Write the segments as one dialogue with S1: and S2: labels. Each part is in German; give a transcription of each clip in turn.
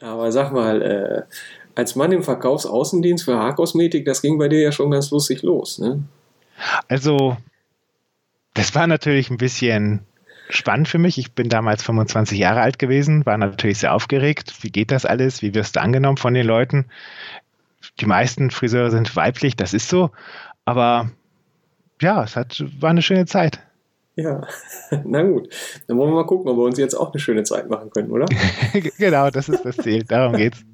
S1: Aber sag mal, äh, als Mann im Verkaufsaußendienst für Haarkosmetik, das ging bei dir ja schon ganz lustig los, ne?
S2: Also, das war natürlich ein bisschen spannend für mich. Ich bin damals 25 Jahre alt gewesen, war natürlich sehr aufgeregt. Wie geht das alles? Wie wirst du angenommen von den Leuten? Die meisten Friseure sind weiblich, das ist so. Aber ja, es hat, war eine schöne Zeit.
S1: Ja, na gut. Dann wollen wir mal gucken, ob wir uns jetzt auch eine schöne Zeit machen können, oder?
S2: genau, das ist das Ziel. Darum geht's.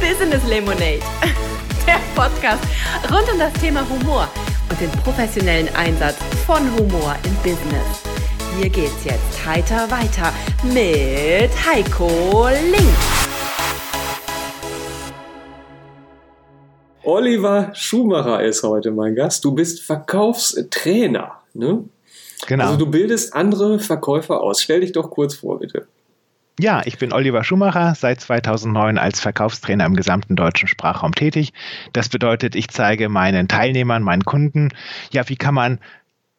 S3: Business Lemonade, der Podcast rund um das Thema Humor und den professionellen Einsatz von Humor im Business. Hier geht's jetzt heiter weiter mit Heiko Link.
S1: Oliver Schumacher ist heute mein Gast. Du bist Verkaufstrainer, ne?
S2: Genau.
S1: Also du bildest andere Verkäufer aus. Stell dich doch kurz vor, bitte.
S2: Ja, ich bin Oliver Schumacher, seit 2009 als Verkaufstrainer im gesamten deutschen Sprachraum tätig. Das bedeutet, ich zeige meinen Teilnehmern, meinen Kunden, ja, wie kann man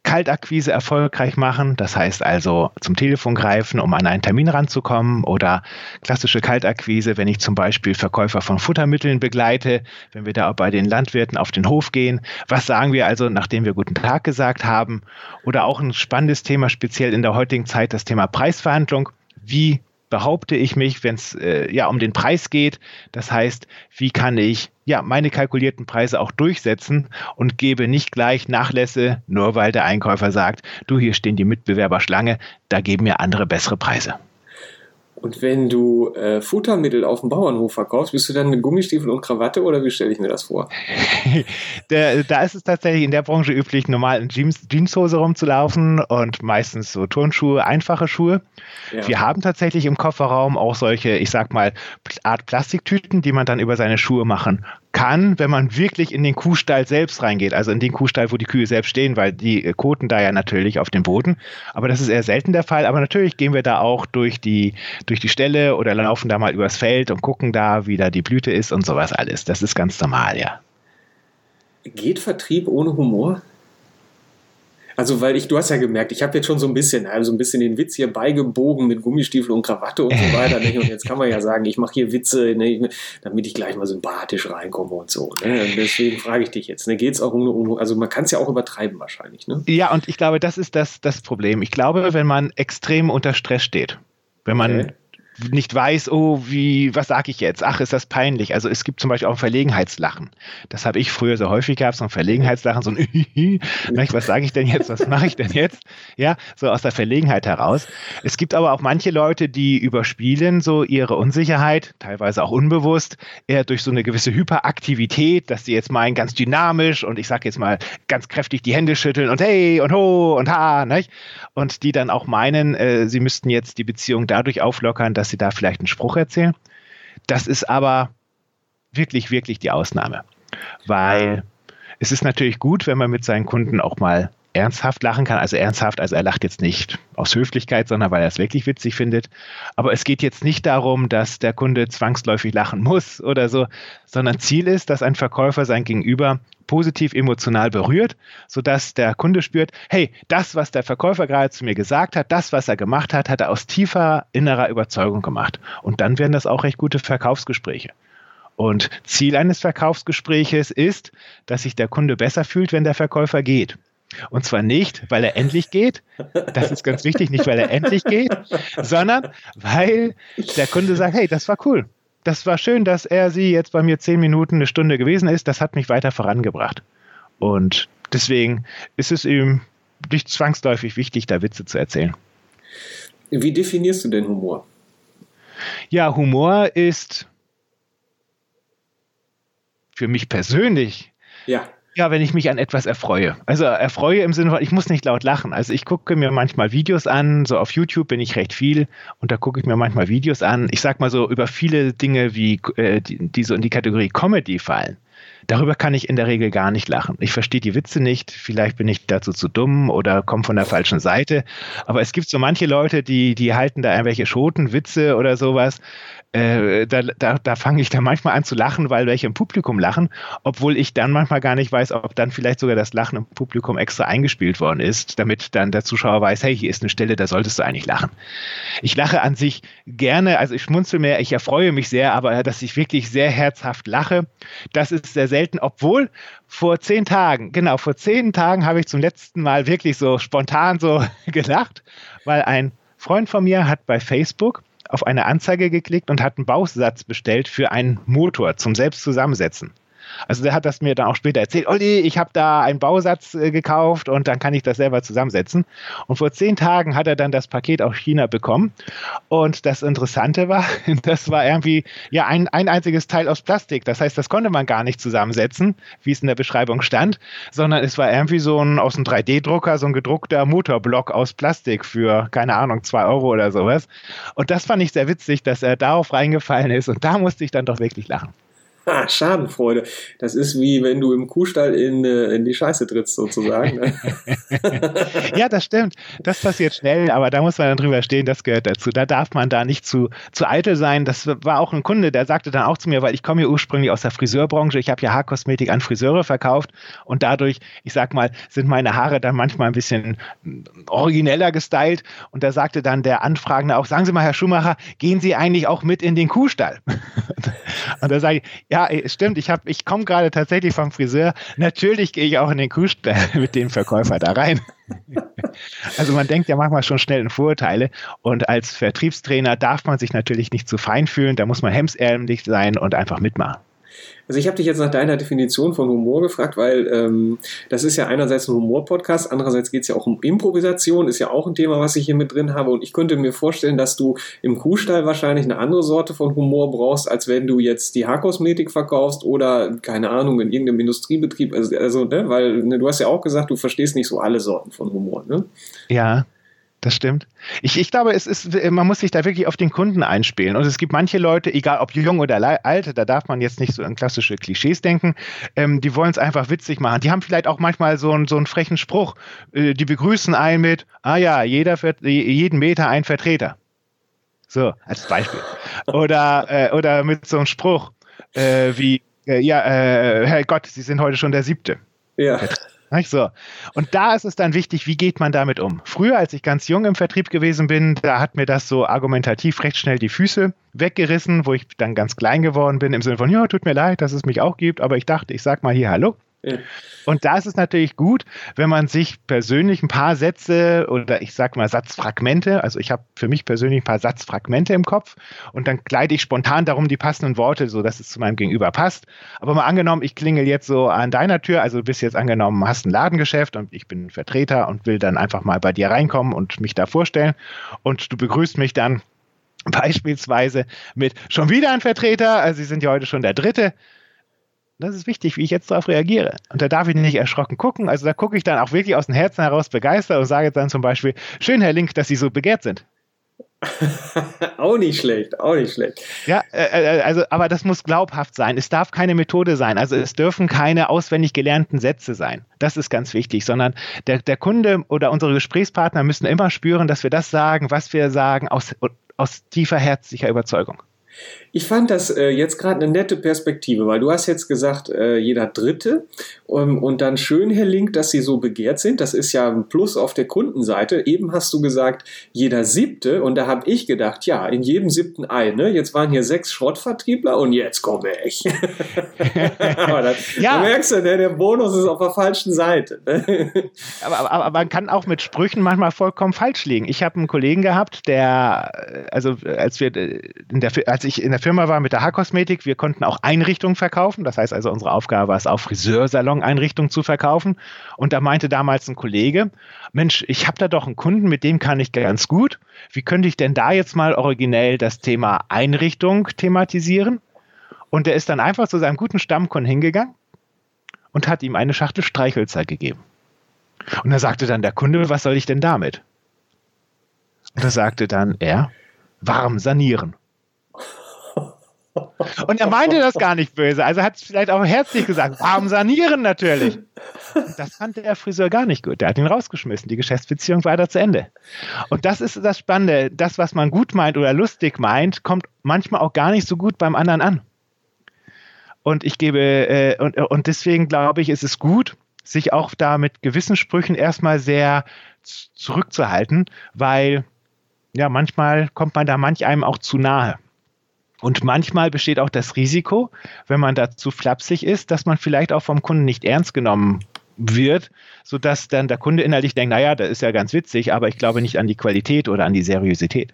S2: Kaltakquise erfolgreich machen. Das heißt also zum Telefon greifen, um an einen Termin ranzukommen oder klassische Kaltakquise, wenn ich zum Beispiel Verkäufer von Futtermitteln begleite, wenn wir da bei den Landwirten auf den Hof gehen. Was sagen wir also, nachdem wir guten Tag gesagt haben? Oder auch ein spannendes Thema, speziell in der heutigen Zeit, das Thema Preisverhandlung. Wie behaupte ich mich, wenn es äh, ja um den Preis geht. Das heißt, wie kann ich ja meine kalkulierten Preise auch durchsetzen und gebe nicht gleich Nachlässe, nur weil der Einkäufer sagt, du hier stehen die Mitbewerber Schlange, da geben mir andere bessere Preise.
S1: Und wenn du äh, Futtermittel auf dem Bauernhof verkaufst, bist du dann mit Gummistiefel und Krawatte oder wie stelle ich mir das vor?
S2: der, da ist es tatsächlich in der Branche üblich, normal in Jeans, Jeanshose rumzulaufen und meistens so Turnschuhe, einfache Schuhe. Ja. Wir haben tatsächlich im Kofferraum auch solche, ich sag mal, Art Plastiktüten, die man dann über seine Schuhe machen kann, wenn man wirklich in den Kuhstall selbst reingeht, also in den Kuhstall, wo die Kühe selbst stehen, weil die äh, koten da ja natürlich auf dem Boden. Aber das ist eher selten der Fall. Aber natürlich gehen wir da auch durch die, durch die Stelle oder laufen da mal übers Feld und gucken da, wie da die Blüte ist und sowas alles. Das ist ganz normal, ja.
S1: Geht Vertrieb ohne Humor? Also, weil ich, du hast ja gemerkt, ich habe jetzt schon so ein bisschen, also ein bisschen den Witz hier beigebogen mit Gummistiefel und Krawatte und so weiter. Ne? Und jetzt kann man ja sagen, ich mache hier Witze, ne? damit ich gleich mal sympathisch reinkomme und so. Ne? Und deswegen frage ich dich jetzt, ne? geht es auch um, um, also man kann es ja auch übertreiben wahrscheinlich. Ne?
S2: Ja, und ich glaube, das ist das, das Problem. Ich glaube, wenn man extrem unter Stress steht, wenn man okay nicht weiß, oh, wie, was sage ich jetzt? Ach, ist das peinlich. Also es gibt zum Beispiel auch ein Verlegenheitslachen. Das habe ich früher so häufig gehabt, so ein Verlegenheitslachen, so ein was sage ich denn jetzt? Was mache ich denn jetzt? Ja, so aus der Verlegenheit heraus. Es gibt aber auch manche Leute, die überspielen so ihre Unsicherheit, teilweise auch unbewusst, eher durch so eine gewisse Hyperaktivität, dass sie jetzt meinen, ganz dynamisch und ich sage jetzt mal ganz kräftig die Hände schütteln und hey und ho und ha, nicht? Und die dann auch meinen, äh, sie müssten jetzt die Beziehung dadurch auflockern, dass dass sie da vielleicht einen Spruch erzählen. Das ist aber wirklich, wirklich die Ausnahme. Weil es ist natürlich gut, wenn man mit seinen Kunden auch mal ernsthaft lachen kann. Also ernsthaft, also er lacht jetzt nicht aus Höflichkeit, sondern weil er es wirklich witzig findet. Aber es geht jetzt nicht darum, dass der Kunde zwangsläufig lachen muss oder so, sondern Ziel ist, dass ein Verkäufer sein Gegenüber positiv emotional berührt, sodass der Kunde spürt, hey, das, was der Verkäufer gerade zu mir gesagt hat, das, was er gemacht hat, hat er aus tiefer innerer Überzeugung gemacht. Und dann werden das auch recht gute Verkaufsgespräche. Und Ziel eines Verkaufsgespräches ist, dass sich der Kunde besser fühlt, wenn der Verkäufer geht. Und zwar nicht, weil er endlich geht, das ist ganz wichtig, nicht weil er endlich geht, sondern weil der Kunde sagt, hey, das war cool. Das war schön, dass er sie jetzt bei mir zehn Minuten, eine Stunde gewesen ist. Das hat mich weiter vorangebracht. Und deswegen ist es ihm nicht zwangsläufig wichtig, da Witze zu erzählen.
S1: Wie definierst du denn Humor?
S2: Ja, Humor ist für mich persönlich
S1: ja.
S2: Ja, wenn ich mich an etwas erfreue. Also erfreue im Sinne von, ich muss nicht laut lachen. Also ich gucke mir manchmal Videos an, so auf YouTube bin ich recht viel und da gucke ich mir manchmal Videos an. Ich sag mal so über viele Dinge, wie äh, die, die so in die Kategorie Comedy fallen. Darüber kann ich in der Regel gar nicht lachen. Ich verstehe die Witze nicht, vielleicht bin ich dazu zu dumm oder komme von der falschen Seite. Aber es gibt so manche Leute, die, die halten da irgendwelche Schotenwitze oder sowas. Äh, da da, da fange ich dann manchmal an zu lachen, weil welche im Publikum lachen, obwohl ich dann manchmal gar nicht weiß, ob dann vielleicht sogar das Lachen im Publikum extra eingespielt worden ist, damit dann der Zuschauer weiß, hey, hier ist eine Stelle, da solltest du eigentlich lachen. Ich lache an sich gerne, also ich schmunzel mehr, ich erfreue mich sehr, aber dass ich wirklich sehr herzhaft lache, das ist sehr selten, obwohl vor zehn Tagen, genau, vor zehn Tagen habe ich zum letzten Mal wirklich so spontan so gelacht, weil ein Freund von mir hat bei Facebook auf eine Anzeige geklickt und hat einen Bausatz bestellt für einen Motor zum Selbstzusammensetzen. Also der hat das mir dann auch später erzählt, Olli, ich habe da einen Bausatz äh, gekauft und dann kann ich das selber zusammensetzen. Und vor zehn Tagen hat er dann das Paket aus China bekommen. Und das Interessante war, das war irgendwie ja ein, ein einziges Teil aus Plastik. Das heißt, das konnte man gar nicht zusammensetzen, wie es in der Beschreibung stand, sondern es war irgendwie so ein aus einem 3D-Drucker, so ein gedruckter Motorblock aus Plastik für, keine Ahnung, zwei Euro oder sowas. Und das fand ich sehr witzig, dass er darauf reingefallen ist. Und da musste ich dann doch wirklich lachen.
S1: Ah, Schadenfreude. Das ist wie wenn du im Kuhstall in, äh, in die Scheiße trittst, sozusagen. Ne?
S2: ja, das stimmt. Das passiert schnell, aber da muss man dann drüber stehen, das gehört dazu. Da darf man da nicht zu, zu eitel sein. Das war auch ein Kunde, der sagte dann auch zu mir, weil ich komme ja ursprünglich aus der Friseurbranche, ich habe ja Haarkosmetik an Friseure verkauft und dadurch, ich sag mal, sind meine Haare dann manchmal ein bisschen origineller gestylt. Und da sagte dann der Anfragende auch, sagen Sie mal, Herr Schumacher, gehen Sie eigentlich auch mit in den Kuhstall? und da sage ich, ja, ja, äh, stimmt. Ich, ich komme gerade tatsächlich vom Friseur. Natürlich gehe ich auch in den Kuhstall mit dem Verkäufer da rein. Also man denkt ja manchmal schon schnell in Vorurteile und als Vertriebstrainer darf man sich natürlich nicht zu fein fühlen, da muss man hemsärmlich sein und einfach mitmachen.
S1: Also ich habe dich jetzt nach deiner Definition von Humor gefragt, weil ähm, das ist ja einerseits ein Humor-Podcast, andererseits geht es ja auch um Improvisation, ist ja auch ein Thema, was ich hier mit drin habe. Und ich könnte mir vorstellen, dass du im Kuhstall wahrscheinlich eine andere Sorte von Humor brauchst, als wenn du jetzt die Haarkosmetik verkaufst oder, keine Ahnung, in irgendeinem Industriebetrieb. Also, also ne, weil ne, du hast ja auch gesagt, du verstehst nicht so alle Sorten von Humor, ne?
S2: Ja, das stimmt. Ich, ich glaube, es ist, man muss sich da wirklich auf den Kunden einspielen. Und es gibt manche Leute, egal ob jung oder alt, da darf man jetzt nicht so an klassische Klischees denken, ähm, die wollen es einfach witzig machen. Die haben vielleicht auch manchmal so, einen, so einen frechen Spruch. Äh, die begrüßen einen mit, ah ja, jeder, jeden Meter ein Vertreter. So, als Beispiel. Oder, äh, oder mit so einem Spruch äh, wie, äh, ja, äh, Herr Gott, Sie sind heute schon der Siebte. Ja. Vertreter. Nicht so. Und da ist es dann wichtig, wie geht man damit um? Früher, als ich ganz jung im Vertrieb gewesen bin, da hat mir das so argumentativ recht schnell die Füße weggerissen, wo ich dann ganz klein geworden bin, im Sinne von, ja, tut mir leid, dass es mich auch gibt, aber ich dachte, ich sag mal hier Hallo. Und da ist es natürlich gut, wenn man sich persönlich ein paar Sätze oder ich sag mal Satzfragmente, also ich habe für mich persönlich ein paar Satzfragmente im Kopf und dann kleide ich spontan darum die passenden Worte, so dass es zu meinem Gegenüber passt. Aber mal angenommen, ich klingel jetzt so an deiner Tür, also du bist jetzt angenommen, hast ein Ladengeschäft und ich bin Vertreter und will dann einfach mal bei dir reinkommen und mich da vorstellen. Und du begrüßt mich dann beispielsweise mit schon wieder ein Vertreter, also Sie sind ja heute schon der dritte das ist wichtig, wie ich jetzt darauf reagiere. Und da darf ich nicht erschrocken gucken. Also da gucke ich dann auch wirklich aus dem Herzen heraus begeistert und sage dann zum Beispiel, schön, Herr Link, dass Sie so begehrt sind.
S1: auch nicht schlecht, auch nicht schlecht.
S2: Ja, äh, äh, also, aber das muss glaubhaft sein. Es darf keine Methode sein. Also es dürfen keine auswendig gelernten Sätze sein. Das ist ganz wichtig, sondern der, der Kunde oder unsere Gesprächspartner müssen immer spüren, dass wir das sagen, was wir sagen, aus, aus tiefer herzlicher Überzeugung.
S1: Ich fand das äh, jetzt gerade eine nette Perspektive, weil du hast jetzt gesagt, äh, jeder Dritte um, und dann schön, Herr Link, dass Sie so begehrt sind. Das ist ja ein Plus auf der Kundenseite. Eben hast du gesagt, jeder Siebte und da habe ich gedacht, ja, in jedem siebten Ei. Ne? Jetzt waren hier sechs Schrottvertriebler und jetzt komme ich. aber dann, ja. merkst du, ne, der Bonus ist auf der falschen Seite.
S2: Ne? aber, aber, aber, man kann auch mit Sprüchen manchmal vollkommen falsch liegen. Ich habe einen Kollegen gehabt, der, also als wir in der, als ich in der Firma war mit der Haarkosmetik, wir konnten auch Einrichtungen verkaufen. Das heißt also, unsere Aufgabe war es, auch Friseursalon-Einrichtungen zu verkaufen. Und da meinte damals ein Kollege, Mensch, ich habe da doch einen Kunden, mit dem kann ich ganz gut. Wie könnte ich denn da jetzt mal originell das Thema Einrichtung thematisieren? Und der ist dann einfach zu seinem guten Stammkunden hingegangen und hat ihm eine Schachtel Streichhölzer gegeben. Und da sagte dann der Kunde, was soll ich denn damit? Und da sagte dann er, warm sanieren. Und er meinte das gar nicht böse. Also hat es vielleicht auch herzlich gesagt, warm sanieren natürlich. Das fand der Friseur gar nicht gut. Der hat ihn rausgeschmissen. Die Geschäftsbeziehung war da zu Ende. Und das ist das Spannende. Das, was man gut meint oder lustig meint, kommt manchmal auch gar nicht so gut beim anderen an. Und ich gebe, äh, und, und deswegen glaube ich, ist es gut, sich auch da mit gewissen Sprüchen erstmal sehr zurückzuhalten, weil ja, manchmal kommt man da manch einem auch zu nahe. Und manchmal besteht auch das Risiko, wenn man da zu flapsig ist, dass man vielleicht auch vom Kunden nicht ernst genommen wird, sodass dann der Kunde innerlich denkt, naja, das ist ja ganz witzig, aber ich glaube nicht an die Qualität oder an die Seriosität.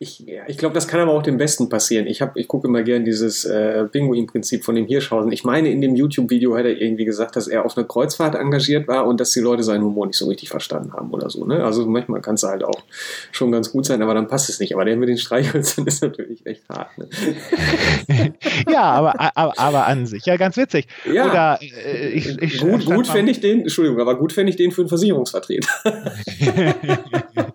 S1: Ich, ich glaube, das kann aber auch dem Besten passieren. Ich, hab, ich gucke immer gerne dieses äh, Pinguin-Prinzip von dem Hirschhausen. Ich meine, in dem YouTube-Video hat er irgendwie gesagt, dass er auf einer Kreuzfahrt engagiert war und dass die Leute seinen Humor nicht so richtig verstanden haben oder so. Ne? Also manchmal kann es halt auch schon ganz gut sein, aber dann passt es nicht. Aber der mit den Streichhölzern ist natürlich echt hart. Ne?
S2: ja, aber, aber, aber an sich ja ganz witzig.
S1: Ja, oder, äh, ich, ich, gut, gut fände ich den, Entschuldigung, aber gut fände ich den für einen Versicherungsvertreter.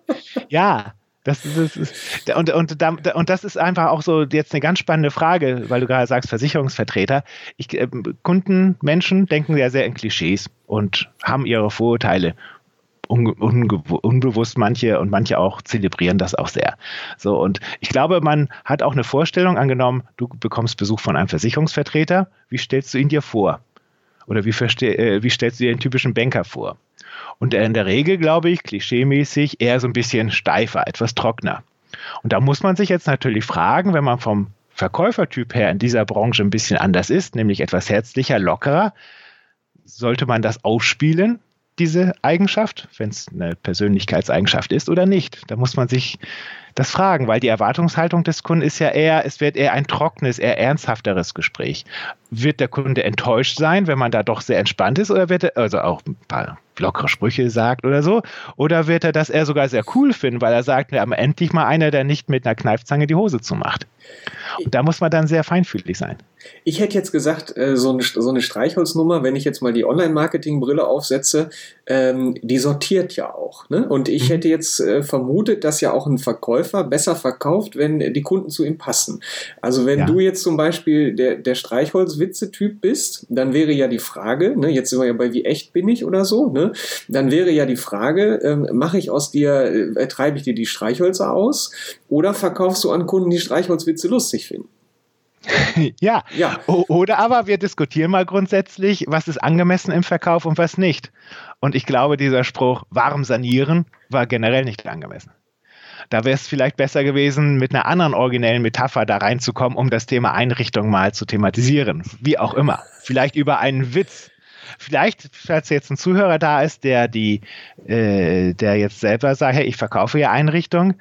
S2: ja, das, das ist, und, und, und das ist einfach auch so jetzt eine ganz spannende Frage, weil du gerade sagst, Versicherungsvertreter. Ich, äh, Kunden, Menschen denken ja sehr in Klischees und haben ihre Vorurteile. Un, un, unbewusst manche und manche auch zelebrieren das auch sehr. So, und ich glaube, man hat auch eine Vorstellung angenommen, du bekommst Besuch von einem Versicherungsvertreter. Wie stellst du ihn dir vor? Oder wie, äh, wie stellst du dir einen typischen Banker vor? Und in der Regel, glaube ich, klischeemäßig eher so ein bisschen steifer, etwas trockener. Und da muss man sich jetzt natürlich fragen, wenn man vom Verkäufertyp her in dieser Branche ein bisschen anders ist, nämlich etwas herzlicher, lockerer, sollte man das ausspielen, diese Eigenschaft, wenn es eine Persönlichkeitseigenschaft ist oder nicht? Da muss man sich das fragen, weil die Erwartungshaltung des Kunden ist ja eher, es wird eher ein trockenes, eher ernsthafteres Gespräch. Wird der Kunde enttäuscht sein, wenn man da doch sehr entspannt ist, oder wird er, also auch ein paar lockere Sprüche sagt oder so? Oder wird er das eher sogar sehr cool finden, weil er sagt, ja, endlich mal einer, der nicht mit einer Kneifzange die Hose zumacht? Und da muss man dann sehr feinfühlig sein.
S1: Ich hätte jetzt gesagt, äh, so eine, so eine Streichholznummer, wenn ich jetzt mal die Online-Marketing-Brille aufsetze, ähm, die sortiert ja auch. Ne? Und ich mhm. hätte jetzt äh, vermutet, dass ja auch ein Verkäufer besser verkauft, wenn die Kunden zu ihm passen. Also wenn ja. du jetzt zum Beispiel der, der Streichholz-Witze-Typ bist, dann wäre ja die Frage, ne, jetzt sind wir ja bei wie echt bin ich oder so, ne, dann wäre ja die Frage, ähm, mache ich aus dir, äh, treibe ich dir die Streichhölzer aus oder verkaufst du an Kunden, die Streichholzwitze lustig finden?
S2: ja. ja. Oder aber wir diskutieren mal grundsätzlich, was ist angemessen im Verkauf und was nicht. Und ich glaube, dieser Spruch, warm sanieren, war generell nicht angemessen. Da wäre es vielleicht besser gewesen, mit einer anderen originellen Metapher da reinzukommen, um das Thema Einrichtung mal zu thematisieren. Wie auch immer. Vielleicht über einen Witz, vielleicht, falls jetzt ein Zuhörer da ist, der die, äh, der jetzt selber sagt, hey, ich verkaufe ja Einrichtungen,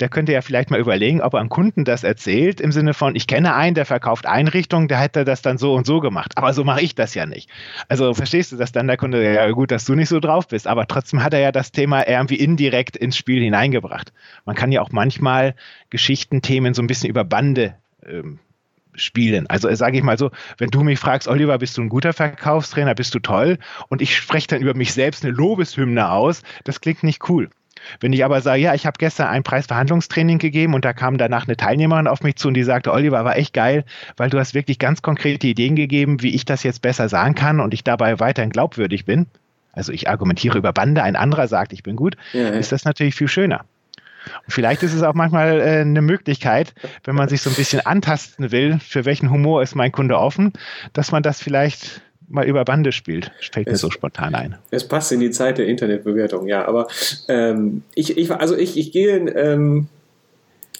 S2: der könnte ja vielleicht mal überlegen, ob er einem Kunden das erzählt, im Sinne von, ich kenne einen, der verkauft Einrichtungen, der hätte das dann so und so gemacht. Aber so mache ich das ja nicht. Also verstehst du, dass dann der Kunde, ja gut, dass du nicht so drauf bist, aber trotzdem hat er ja das Thema irgendwie indirekt ins Spiel hineingebracht. Man kann ja auch manchmal Geschichten, Themen so ein bisschen über Bande ähm, spielen. Also sage ich mal so, wenn du mich fragst, Oliver, bist du ein guter Verkaufstrainer, bist du toll und ich spreche dann über mich selbst eine Lobeshymne aus, das klingt nicht cool. Wenn ich aber sage, ja, ich habe gestern ein Preisverhandlungstraining gegeben und da kam danach eine Teilnehmerin auf mich zu und die sagte, Oliver, war echt geil, weil du hast wirklich ganz konkrete Ideen gegeben, wie ich das jetzt besser sagen kann und ich dabei weiterhin glaubwürdig bin. Also ich argumentiere über Bande, ein anderer sagt, ich bin gut, ja, ja. ist das natürlich viel schöner. Und vielleicht ist es auch manchmal äh, eine Möglichkeit, wenn man sich so ein bisschen antasten will, für welchen Humor ist mein Kunde offen, dass man das vielleicht mal über Bande spielt. Fällt mir so spontan ein.
S1: Es passt in die Zeit der Internetbewertung, ja. Aber ähm, ich, ich, also ich, ich gehe, ähm,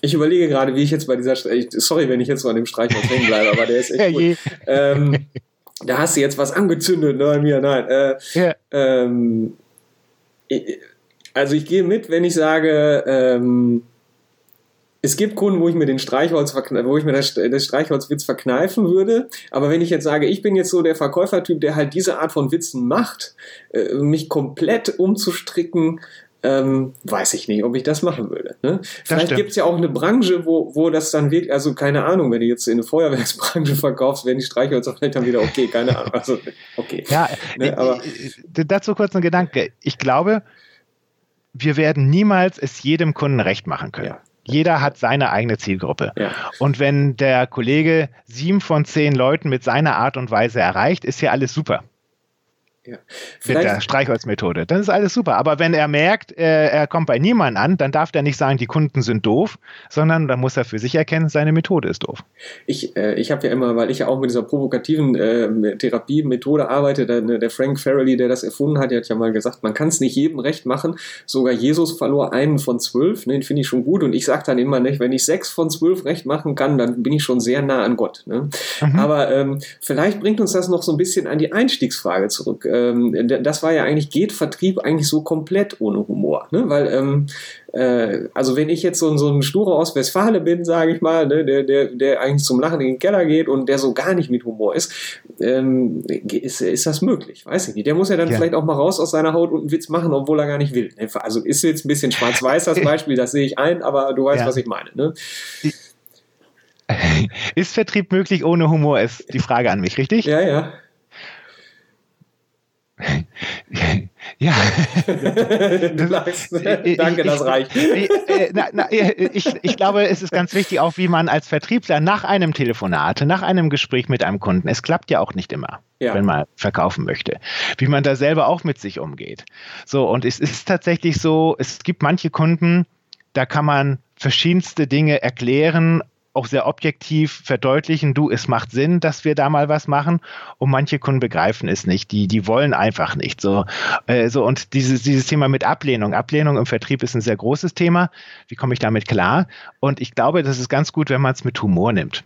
S1: ich überlege gerade, wie ich jetzt bei dieser, sorry, wenn ich jetzt so an dem Streichwort hängen bleibe, aber der ist echt gut. ähm, da hast du jetzt was angezündet, ne, mir, nein. Äh, ja. ähm, ich, also ich gehe mit, wenn ich sage, ähm, es gibt Kunden, wo ich mir den Streichholz, wo ich mir das, das Streichholzwitz verkneifen würde. Aber wenn ich jetzt sage, ich bin jetzt so der Verkäufertyp, der halt diese Art von Witzen macht, äh, mich komplett umzustricken, ähm, weiß ich nicht, ob ich das machen würde. Ne? Vielleicht gibt es ja auch eine Branche, wo, wo das dann wirklich, also keine Ahnung, wenn du jetzt in eine Feuerwerksbranche verkaufst, werden die Streichhölzer vielleicht dann wieder okay, keine Ahnung. Also, okay.
S2: Ja, ne, aber, dazu kurz ein Gedanke. Ich glaube, wir werden niemals es jedem Kunden recht machen können. Ja. Jeder hat seine eigene Zielgruppe. Ja. Und wenn der Kollege sieben von zehn Leuten mit seiner Art und Weise erreicht, ist ja alles super. Ja. Mit der Streichholzmethode. Dann ist alles super. Aber wenn er merkt, äh, er kommt bei niemandem an, dann darf er nicht sagen, die Kunden sind doof, sondern dann muss er für sich erkennen, seine Methode ist doof.
S1: Ich, äh, ich habe ja immer, weil ich ja auch mit dieser provokativen äh, Therapiemethode arbeite, der, der Frank Farrelly, der das erfunden hat, der hat ja mal gesagt, man kann es nicht jedem recht machen. Sogar Jesus verlor einen von zwölf. Ne, den finde ich schon gut. Und ich sage dann immer nicht, wenn ich sechs von zwölf recht machen kann, dann bin ich schon sehr nah an Gott. Ne? Mhm. Aber ähm, vielleicht bringt uns das noch so ein bisschen an die Einstiegsfrage zurück ähm, das war ja eigentlich, geht Vertrieb eigentlich so komplett ohne Humor. Ne? Weil, ähm, äh, also wenn ich jetzt so, so ein Sturer aus Westfale bin, sage ich mal, ne, der, der, der eigentlich zum Lachen in den Keller geht und der so gar nicht mit Humor ist, ähm, ist, ist das möglich? Weiß ich nicht. Der muss ja dann ja. vielleicht auch mal raus aus seiner Haut und einen Witz machen, obwohl er gar nicht will. Ne? Also ist jetzt ein bisschen schwarz-weiß das Beispiel, das sehe ich ein, aber du weißt, ja. was ich meine. Ne?
S2: Ist Vertrieb möglich ohne Humor, ist die Frage an mich, richtig?
S1: Ja, ja.
S2: Ja.
S1: das, Danke, das reicht.
S2: Ich, äh, ich, ich, glaube, es ist ganz wichtig, auch wie man als Vertriebler nach einem Telefonat, nach einem Gespräch mit einem Kunden, es klappt ja auch nicht immer, ja. wenn man verkaufen möchte, wie man da selber auch mit sich umgeht. So, und es ist tatsächlich so, es gibt manche Kunden, da kann man verschiedenste Dinge erklären auch sehr objektiv verdeutlichen, du, es macht Sinn, dass wir da mal was machen. Und manche Kunden begreifen es nicht. Die, die wollen einfach nicht. So, äh, so und dieses, dieses Thema mit Ablehnung. Ablehnung im Vertrieb ist ein sehr großes Thema. Wie komme ich damit klar? Und ich glaube, das ist ganz gut, wenn man es mit Humor nimmt.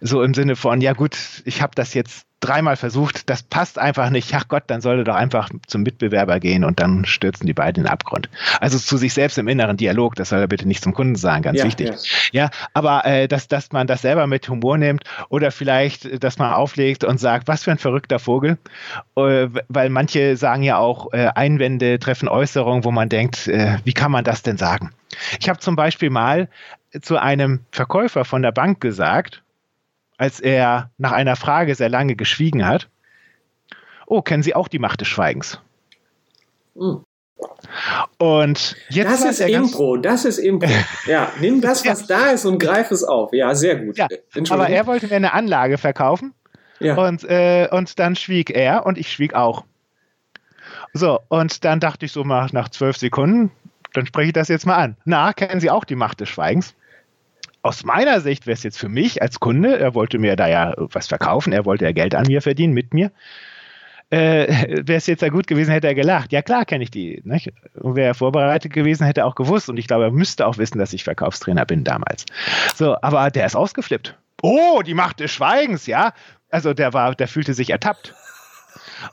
S2: So im Sinne von, ja gut, ich habe das jetzt dreimal versucht, das passt einfach nicht. Ach Gott, dann sollte doch einfach zum Mitbewerber gehen und dann stürzen die beiden in den Abgrund. Also zu sich selbst im inneren Dialog, das soll er bitte nicht zum Kunden sagen, ganz ja, wichtig. Ja, ja aber äh, dass, dass man das selber mit Humor nimmt oder vielleicht, dass man auflegt und sagt, was für ein verrückter Vogel, äh, weil manche sagen ja auch, äh, Einwände treffen Äußerungen, wo man denkt, äh, wie kann man das denn sagen? Ich habe zum Beispiel mal zu einem Verkäufer von der Bank gesagt, als er nach einer Frage sehr lange geschwiegen hat. Oh, kennen Sie auch die Macht des Schweigens?
S1: Mhm. Und jetzt das ist Impro, das ist Impro. Ja, nimm das, was da ist und greif es auf. Ja, sehr gut. Ja,
S2: aber er wollte mir eine Anlage verkaufen ja. und, äh, und dann schwieg er und ich schwieg auch. So, und dann dachte ich so mal nach zwölf Sekunden, dann spreche ich das jetzt mal an. Na, kennen Sie auch die Macht des Schweigens? Aus meiner Sicht wäre es jetzt für mich als Kunde, er wollte mir da ja was verkaufen, er wollte ja Geld an mir verdienen, mit mir. Äh, wäre es jetzt ja gut gewesen, hätte er gelacht. Ja, klar kenne ich die. Nicht? Und wäre er vorbereitet gewesen, hätte er auch gewusst. Und ich glaube, er müsste auch wissen, dass ich Verkaufstrainer bin damals. So, aber der ist ausgeflippt. Oh, die Macht des Schweigens, ja. Also der war, der fühlte sich ertappt.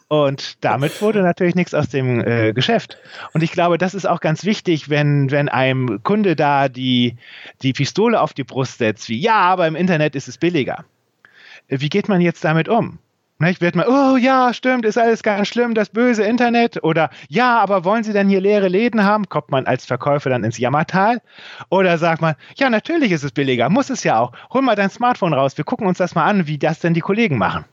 S2: Und damit wurde natürlich nichts aus dem äh, Geschäft. Und ich glaube, das ist auch ganz wichtig, wenn, wenn einem Kunde da die, die Pistole auf die Brust setzt, wie ja, aber im Internet ist es billiger. Wie geht man jetzt damit um? Ich werde mal, oh ja, stimmt, ist alles ganz schlimm, das böse Internet. Oder ja, aber wollen Sie denn hier leere Läden haben? Kommt man als Verkäufer dann ins Jammertal? Oder sagt man, ja, natürlich ist es billiger, muss es ja auch. Hol mal dein Smartphone raus, wir gucken uns das mal an, wie das denn die Kollegen machen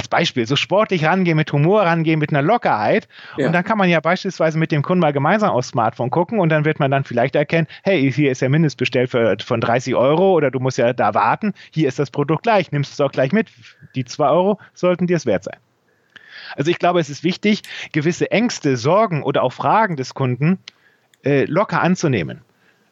S2: als Beispiel, so sportlich rangehen, mit Humor rangehen, mit einer Lockerheit. Ja. Und dann kann man ja beispielsweise mit dem Kunden mal gemeinsam aufs Smartphone gucken und dann wird man dann vielleicht erkennen, hey, hier ist ja Mindestbestell für, von 30 Euro oder du musst ja da warten, hier ist das Produkt gleich, nimmst du es auch gleich mit. Die 2 Euro sollten dir es wert sein. Also ich glaube, es ist wichtig, gewisse Ängste, Sorgen oder auch Fragen des Kunden äh, locker anzunehmen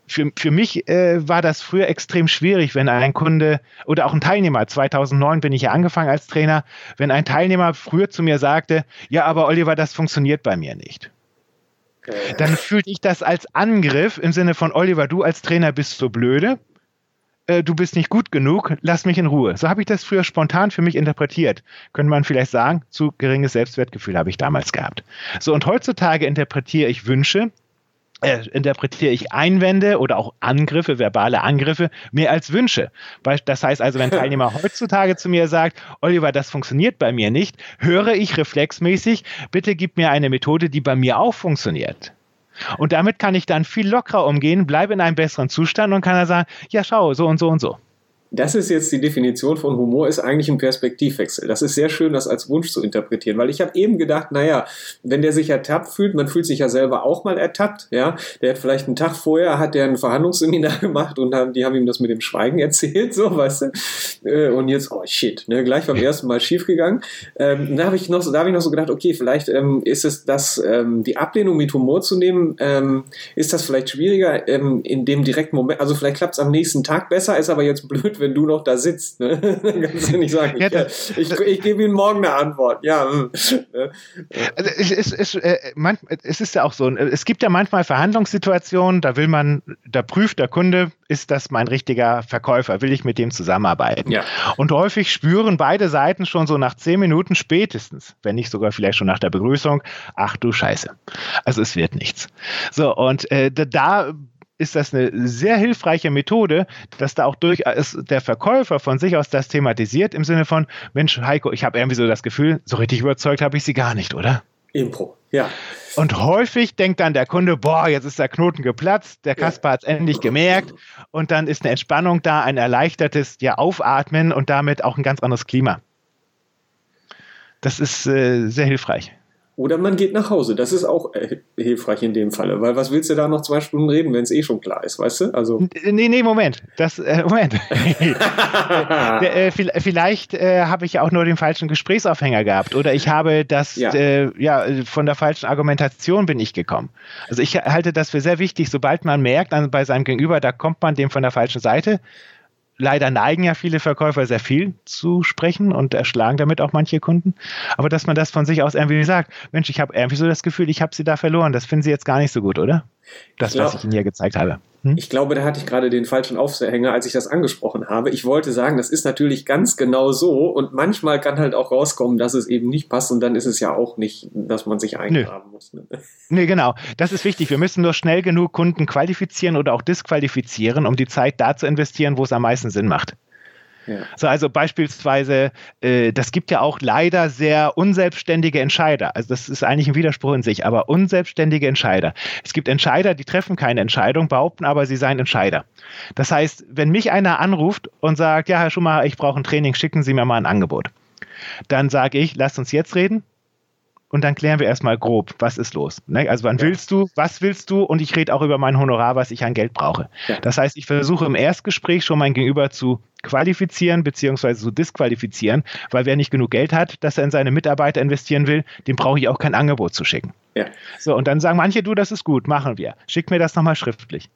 S2: für, für mich äh, war das früher extrem schwierig, wenn ein Kunde oder auch ein Teilnehmer, 2009 bin ich ja angefangen als Trainer, wenn ein Teilnehmer früher zu mir sagte, ja, aber Oliver, das funktioniert bei mir nicht. Dann fühlte ich das als Angriff im Sinne von, Oliver, du als Trainer bist so blöde, äh, du bist nicht gut genug, lass mich in Ruhe. So habe ich das früher spontan für mich interpretiert. Könnte man vielleicht sagen, zu geringes Selbstwertgefühl habe ich damals gehabt. So, und heutzutage interpretiere ich Wünsche interpretiere ich Einwände oder auch Angriffe, verbale Angriffe, mehr als Wünsche. Das heißt also, wenn ein Teilnehmer heutzutage zu mir sagt, Oliver, das funktioniert bei mir nicht, höre ich reflexmäßig, bitte gib mir eine Methode, die bei mir auch funktioniert. Und damit kann ich dann viel lockerer umgehen, bleibe in einem besseren Zustand und kann dann sagen, ja, schau, so und so und so.
S1: Das ist jetzt die Definition von Humor, ist eigentlich ein Perspektivwechsel. Das ist sehr schön, das als Wunsch zu interpretieren, weil ich habe eben gedacht, naja, wenn der sich ertappt fühlt, man fühlt sich ja selber auch mal ertappt, ja, der hat vielleicht einen Tag vorher, hat der ein Verhandlungsseminar gemacht und haben, die haben ihm das mit dem Schweigen erzählt, so, weißt du, äh, und jetzt, oh shit, ne, gleich beim ersten Mal schiefgegangen. Ähm, da habe ich noch, da habe ich noch so gedacht, okay, vielleicht ähm, ist es das, ähm, die Ablehnung mit Humor zu nehmen, ähm, ist das vielleicht schwieriger ähm, in dem direkten Moment, also vielleicht klappt es am nächsten Tag besser, ist aber jetzt blöd, wenn du noch da sitzt. Ne? Dann kannst du nicht sagen, ja, ich, ich, ich gebe Ihnen morgen eine Antwort. Ja.
S2: Ne? Also es, es, es, äh, man, es ist ja auch so, es gibt ja manchmal Verhandlungssituationen, da will man, da prüft der Kunde, ist das mein richtiger Verkäufer, will ich mit dem zusammenarbeiten? Ja. Und häufig spüren beide Seiten schon so nach zehn Minuten spätestens, wenn nicht sogar vielleicht schon nach der Begrüßung, ach du Scheiße. Also es wird nichts. So, und äh, da ist das eine sehr hilfreiche Methode, dass da auch durchaus der Verkäufer von sich aus das thematisiert im Sinne von, Mensch, Heiko, ich habe irgendwie so das Gefühl, so richtig überzeugt habe ich sie gar nicht, oder?
S1: Impro, ja.
S2: Und häufig denkt dann der Kunde, boah, jetzt ist der Knoten geplatzt, der Kasper hat es endlich gemerkt und dann ist eine Entspannung da, ein erleichtertes ja, Aufatmen und damit auch ein ganz anderes Klima. Das ist äh, sehr hilfreich.
S1: Oder man geht nach Hause. Das ist auch äh, hilfreich in dem Falle, weil was willst du da noch zwei Stunden reden, wenn es eh schon klar ist, weißt du? Also
S2: nee, nee, Moment. Das, äh, Moment. äh, vielleicht äh, habe ich auch nur den falschen Gesprächsaufhänger gehabt oder ich habe das, ja. Äh, ja, von der falschen Argumentation bin ich gekommen. Also ich halte das für sehr wichtig, sobald man merkt, bei seinem Gegenüber, da kommt man dem von der falschen Seite, leider neigen ja viele Verkäufer sehr viel zu sprechen und erschlagen damit auch manche Kunden. Aber dass man das von sich aus irgendwie sagt, Mensch, ich habe irgendwie so das Gefühl, ich habe sie da verloren. Das finden sie jetzt gar nicht so gut, oder? Das, glaub, was ich Ihnen hier gezeigt habe.
S1: Hm? Ich glaube, da hatte ich gerade den falschen Aufhänger, als ich das angesprochen habe. Ich wollte sagen, das ist natürlich ganz genau so und manchmal kann halt auch rauskommen, dass es eben nicht passt und dann ist es ja auch nicht, dass man sich eingraben muss. Ne?
S2: Nee, genau. Das ist wichtig. Wir müssen nur schnell genug Kunden qualifizieren oder auch disqualifizieren, um die Zeit da zu investieren, wo es am meisten Sinn macht. So, also beispielsweise, äh, das gibt ja auch leider sehr unselbstständige Entscheider. Also das ist eigentlich ein Widerspruch in sich, aber unselbstständige Entscheider. Es gibt Entscheider, die treffen keine Entscheidung, behaupten aber, sie seien Entscheider. Das heißt, wenn mich einer anruft und sagt, ja, Herr Schumacher, ich brauche ein Training, schicken Sie mir mal ein Angebot. Dann sage ich, lasst uns jetzt reden, und dann klären wir erstmal grob, was ist los. Ne? Also wann ja. willst du, was willst du und ich rede auch über mein Honorar, was ich an Geld brauche. Ja. Das heißt, ich versuche im Erstgespräch schon mein Gegenüber zu qualifizieren bzw. zu disqualifizieren, weil wer nicht genug Geld hat, dass er in seine Mitarbeiter investieren will, dem brauche ich auch kein Angebot zu schicken. Ja. So, und dann sagen manche, du, das ist gut, machen wir. Schick mir das nochmal schriftlich.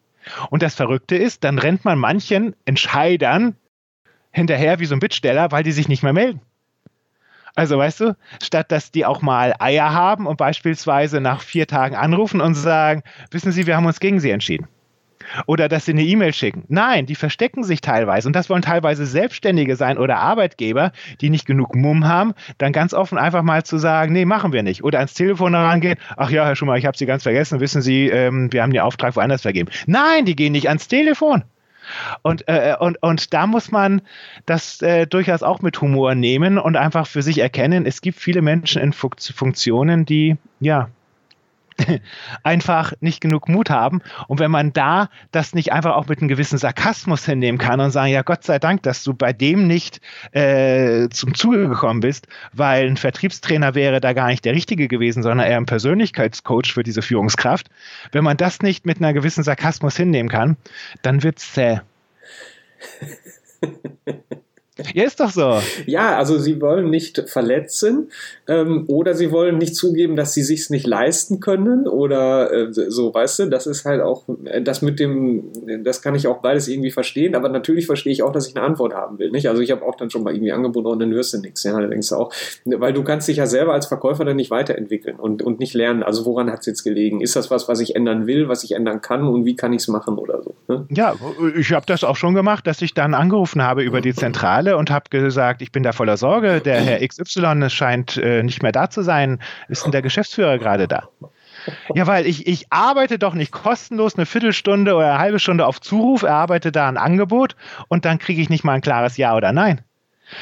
S2: Und das Verrückte ist, dann rennt man manchen Entscheidern hinterher wie so ein Bittsteller, weil die sich nicht mehr melden. Also weißt du, statt dass die auch mal Eier haben und beispielsweise nach vier Tagen anrufen und sagen, wissen Sie, wir haben uns gegen Sie entschieden. Oder dass sie eine E-Mail schicken. Nein, die verstecken sich teilweise. Und das wollen teilweise Selbstständige sein oder Arbeitgeber, die nicht genug Mumm haben, dann ganz offen einfach mal zu sagen, nee, machen wir nicht. Oder ans Telefon herangehen, ach ja, Herr Schumacher, ich habe Sie ganz vergessen, wissen Sie, ähm, wir haben den Auftrag woanders vergeben. Nein, die gehen nicht ans Telefon. Und, äh, und, und da muss man das äh, durchaus auch mit Humor nehmen und einfach für sich erkennen, es gibt viele Menschen in Funktionen, die ja einfach nicht genug Mut haben. Und wenn man da das nicht einfach auch mit einem gewissen Sarkasmus hinnehmen kann und sagen, ja Gott sei Dank, dass du bei dem nicht äh, zum Zuge gekommen bist, weil ein Vertriebstrainer wäre da gar nicht der Richtige gewesen, sondern eher ein Persönlichkeitscoach für diese Führungskraft. Wenn man das nicht mit einer gewissen Sarkasmus hinnehmen kann, dann wird es zäh. Ja, ist doch so.
S1: Ja, also sie wollen nicht verletzen ähm, oder sie wollen nicht zugeben, dass sie sich's nicht leisten können oder äh, so, weißt du, das ist halt auch, äh, das mit dem, das kann ich auch beides irgendwie verstehen, aber natürlich verstehe ich auch, dass ich eine Antwort haben will, nicht? Also ich habe auch dann schon mal irgendwie angeboten und dann hörst du nichts, ja, dann denkst du auch, weil du kannst dich ja selber als Verkäufer dann nicht weiterentwickeln und, und nicht lernen, also woran hat's jetzt gelegen? Ist das was, was ich ändern will, was ich ändern kann und wie kann ich's machen oder so?
S2: Ne? Ja, ich habe das auch schon gemacht, dass ich dann angerufen habe über die Zentrale und habe gesagt, ich bin da voller Sorge, der Herr XY scheint äh, nicht mehr da zu sein. Ist denn der Geschäftsführer gerade da? Ja, weil ich, ich arbeite doch nicht kostenlos eine Viertelstunde oder eine halbe Stunde auf Zuruf, erarbeite da ein Angebot und dann kriege ich nicht mal ein klares Ja oder Nein.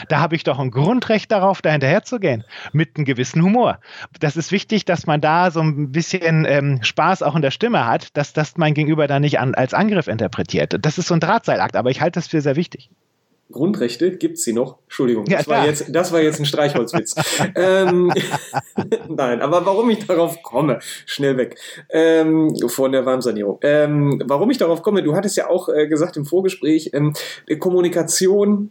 S2: Da habe ich doch ein Grundrecht darauf, da hinterher zu gehen, mit einem gewissen Humor. Das ist wichtig, dass man da so ein bisschen ähm, Spaß auch in der Stimme hat, dass das mein Gegenüber da nicht an, als Angriff interpretiert. Das ist so ein Drahtseilakt, aber ich halte das für sehr wichtig.
S1: Grundrechte, gibt's sie noch? Entschuldigung, das, ja, war, jetzt, das war jetzt ein Streichholzwitz. ähm, Nein, aber warum ich darauf komme, schnell weg ähm, von der Warmsanierung. Ähm, warum ich darauf komme, du hattest ja auch äh, gesagt im Vorgespräch, ähm, Kommunikation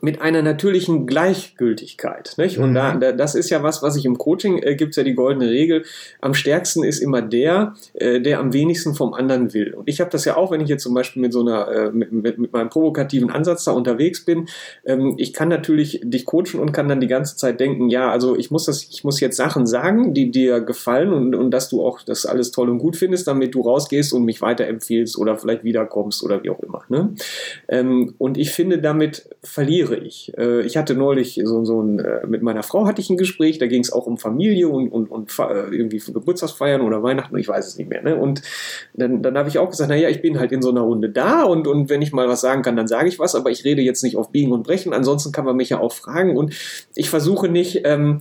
S1: mit einer natürlichen Gleichgültigkeit. Nicht? Und mhm. da, da, das ist ja was, was ich im Coaching äh, gibt es ja die goldene Regel. Am stärksten ist immer der, äh, der am wenigsten vom anderen will. Und ich habe das ja auch, wenn ich jetzt zum Beispiel mit so einer, äh, mit, mit, mit meinem provokativen Ansatz da unterwegs bin. Ähm, ich kann natürlich dich coachen und kann dann die ganze Zeit denken, ja, also ich muss das, ich muss jetzt Sachen sagen, die dir gefallen und, und dass du auch das alles toll und gut findest, damit du rausgehst und mich weiterempfiehlst oder vielleicht wiederkommst oder wie auch immer. Ne? Ähm, und ich finde, damit verliere verliere ich. Äh, ich hatte neulich so, so ein, äh, mit meiner Frau hatte ich ein Gespräch, da ging es auch um Familie und, und, und äh, irgendwie Geburtstagsfeiern oder Weihnachten, ich weiß es nicht mehr. Ne? Und dann, dann habe ich auch gesagt, naja, ich bin halt in so einer Runde da und, und wenn ich mal was sagen kann, dann sage ich was, aber ich rede jetzt nicht auf Biegen und Brechen, ansonsten kann man mich ja auch fragen und ich versuche nicht ähm,